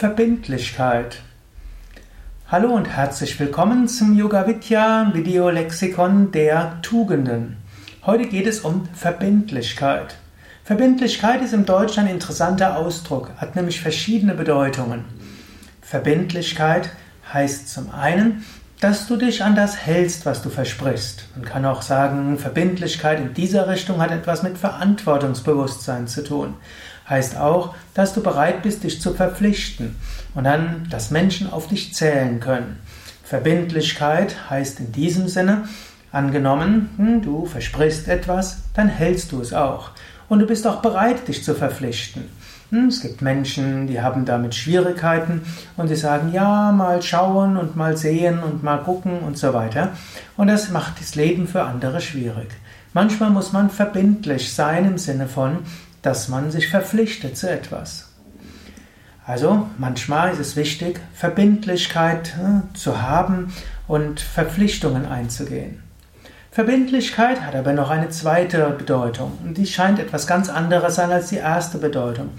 Verbindlichkeit. Hallo und herzlich willkommen zum Yoga Vidya Videolexikon der Tugenden. Heute geht es um Verbindlichkeit. Verbindlichkeit ist im Deutschen ein interessanter Ausdruck, hat nämlich verschiedene Bedeutungen. Verbindlichkeit heißt zum einen, dass du dich an das hältst, was du versprichst. Man kann auch sagen, Verbindlichkeit in dieser Richtung hat etwas mit Verantwortungsbewusstsein zu tun. Heißt auch, dass du bereit bist, dich zu verpflichten und dann, dass Menschen auf dich zählen können. Verbindlichkeit heißt in diesem Sinne, angenommen, hm, du versprichst etwas, dann hältst du es auch. Und du bist auch bereit, dich zu verpflichten. Hm, es gibt Menschen, die haben damit Schwierigkeiten und die sagen, ja, mal schauen und mal sehen und mal gucken und so weiter. Und das macht das Leben für andere schwierig. Manchmal muss man verbindlich sein im Sinne von, dass man sich verpflichtet zu etwas. Also manchmal ist es wichtig, Verbindlichkeit äh, zu haben und Verpflichtungen einzugehen. Verbindlichkeit hat aber noch eine zweite Bedeutung und die scheint etwas ganz anderes sein als die erste Bedeutung.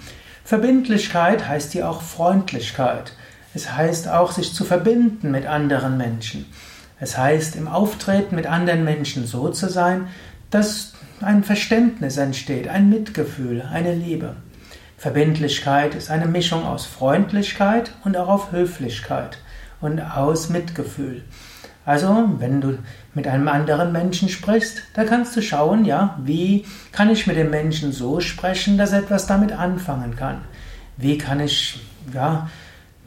Verbindlichkeit heißt hier auch Freundlichkeit. Es heißt auch, sich zu verbinden mit anderen Menschen. Es heißt, im Auftreten mit anderen Menschen so zu sein, dass ein Verständnis entsteht, ein Mitgefühl, eine Liebe. Verbindlichkeit ist eine Mischung aus Freundlichkeit und auch auf Höflichkeit und aus Mitgefühl. Also, wenn du mit einem anderen Menschen sprichst, da kannst du schauen, ja, wie kann ich mit dem Menschen so sprechen, dass er etwas damit anfangen kann? Wie kann ich, ja,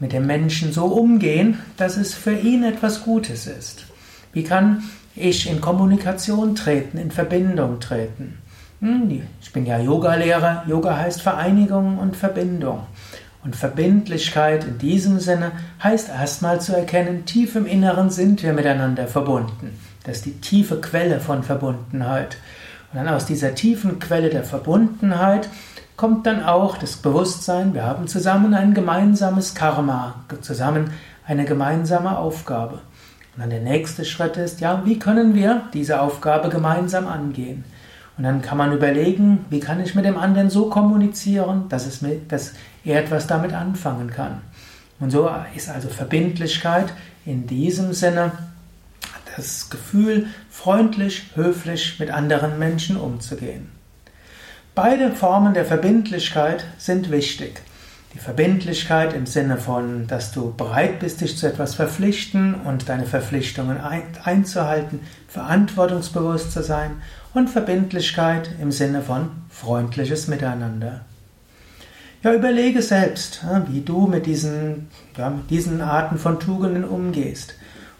mit dem Menschen so umgehen, dass es für ihn etwas Gutes ist? Wie kann ich in Kommunikation treten, in Verbindung treten? Hm, ich bin ja Yoga-Lehrer. Yoga heißt Vereinigung und Verbindung. Und Verbindlichkeit in diesem Sinne heißt erstmal zu erkennen, tief im Inneren sind wir miteinander verbunden. Das ist die tiefe Quelle von Verbundenheit. Und dann aus dieser tiefen Quelle der Verbundenheit kommt dann auch das Bewusstsein, wir haben zusammen ein gemeinsames Karma, zusammen eine gemeinsame Aufgabe. Und dann der nächste Schritt ist, ja, wie können wir diese Aufgabe gemeinsam angehen? Und dann kann man überlegen, wie kann ich mit dem anderen so kommunizieren, dass, es mit, dass er etwas damit anfangen kann. Und so ist also Verbindlichkeit in diesem Sinne das Gefühl, freundlich, höflich mit anderen Menschen umzugehen. Beide Formen der Verbindlichkeit sind wichtig. Die Verbindlichkeit im Sinne von, dass du bereit bist, dich zu etwas verpflichten und deine Verpflichtungen einzuhalten, verantwortungsbewusst zu sein und Verbindlichkeit im Sinne von freundliches Miteinander. Ja, überlege selbst, wie du mit diesen, ja, mit diesen Arten von Tugenden umgehst.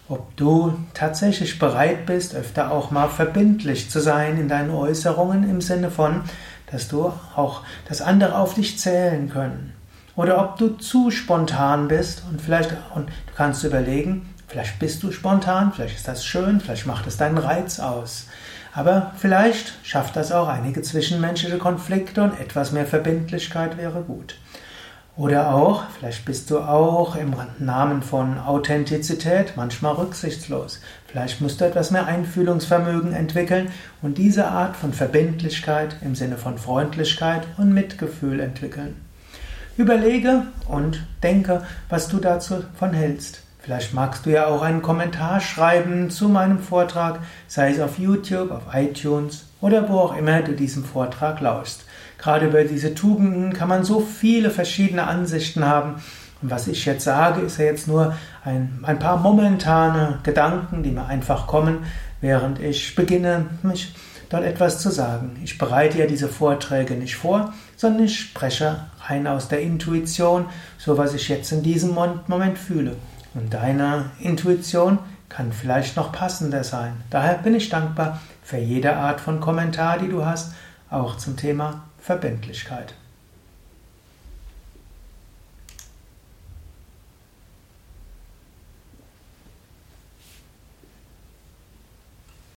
Ob du tatsächlich bereit bist, öfter auch mal verbindlich zu sein in deinen Äußerungen im Sinne von, dass du auch, dass andere auf dich zählen können. Oder ob du zu spontan bist und vielleicht, und du kannst überlegen, vielleicht bist du spontan, vielleicht ist das schön, vielleicht macht es deinen Reiz aus. Aber vielleicht schafft das auch einige zwischenmenschliche Konflikte und etwas mehr Verbindlichkeit wäre gut. Oder auch, vielleicht bist du auch im Namen von Authentizität manchmal rücksichtslos. Vielleicht musst du etwas mehr Einfühlungsvermögen entwickeln und diese Art von Verbindlichkeit im Sinne von Freundlichkeit und Mitgefühl entwickeln. Überlege und denke, was du dazu von hältst. Vielleicht magst du ja auch einen Kommentar schreiben zu meinem Vortrag, sei es auf YouTube, auf iTunes oder wo auch immer du diesem Vortrag lauschst. Gerade über diese Tugenden kann man so viele verschiedene Ansichten haben. Und was ich jetzt sage, ist ja jetzt nur ein, ein paar momentane Gedanken, die mir einfach kommen, während ich beginne, mich dort etwas zu sagen. Ich bereite ja diese Vorträge nicht vor, sondern ich spreche rein aus der Intuition, so was ich jetzt in diesem Moment fühle. Und deine Intuition kann vielleicht noch passender sein. Daher bin ich dankbar für jede Art von Kommentar, die du hast, auch zum Thema Verbindlichkeit.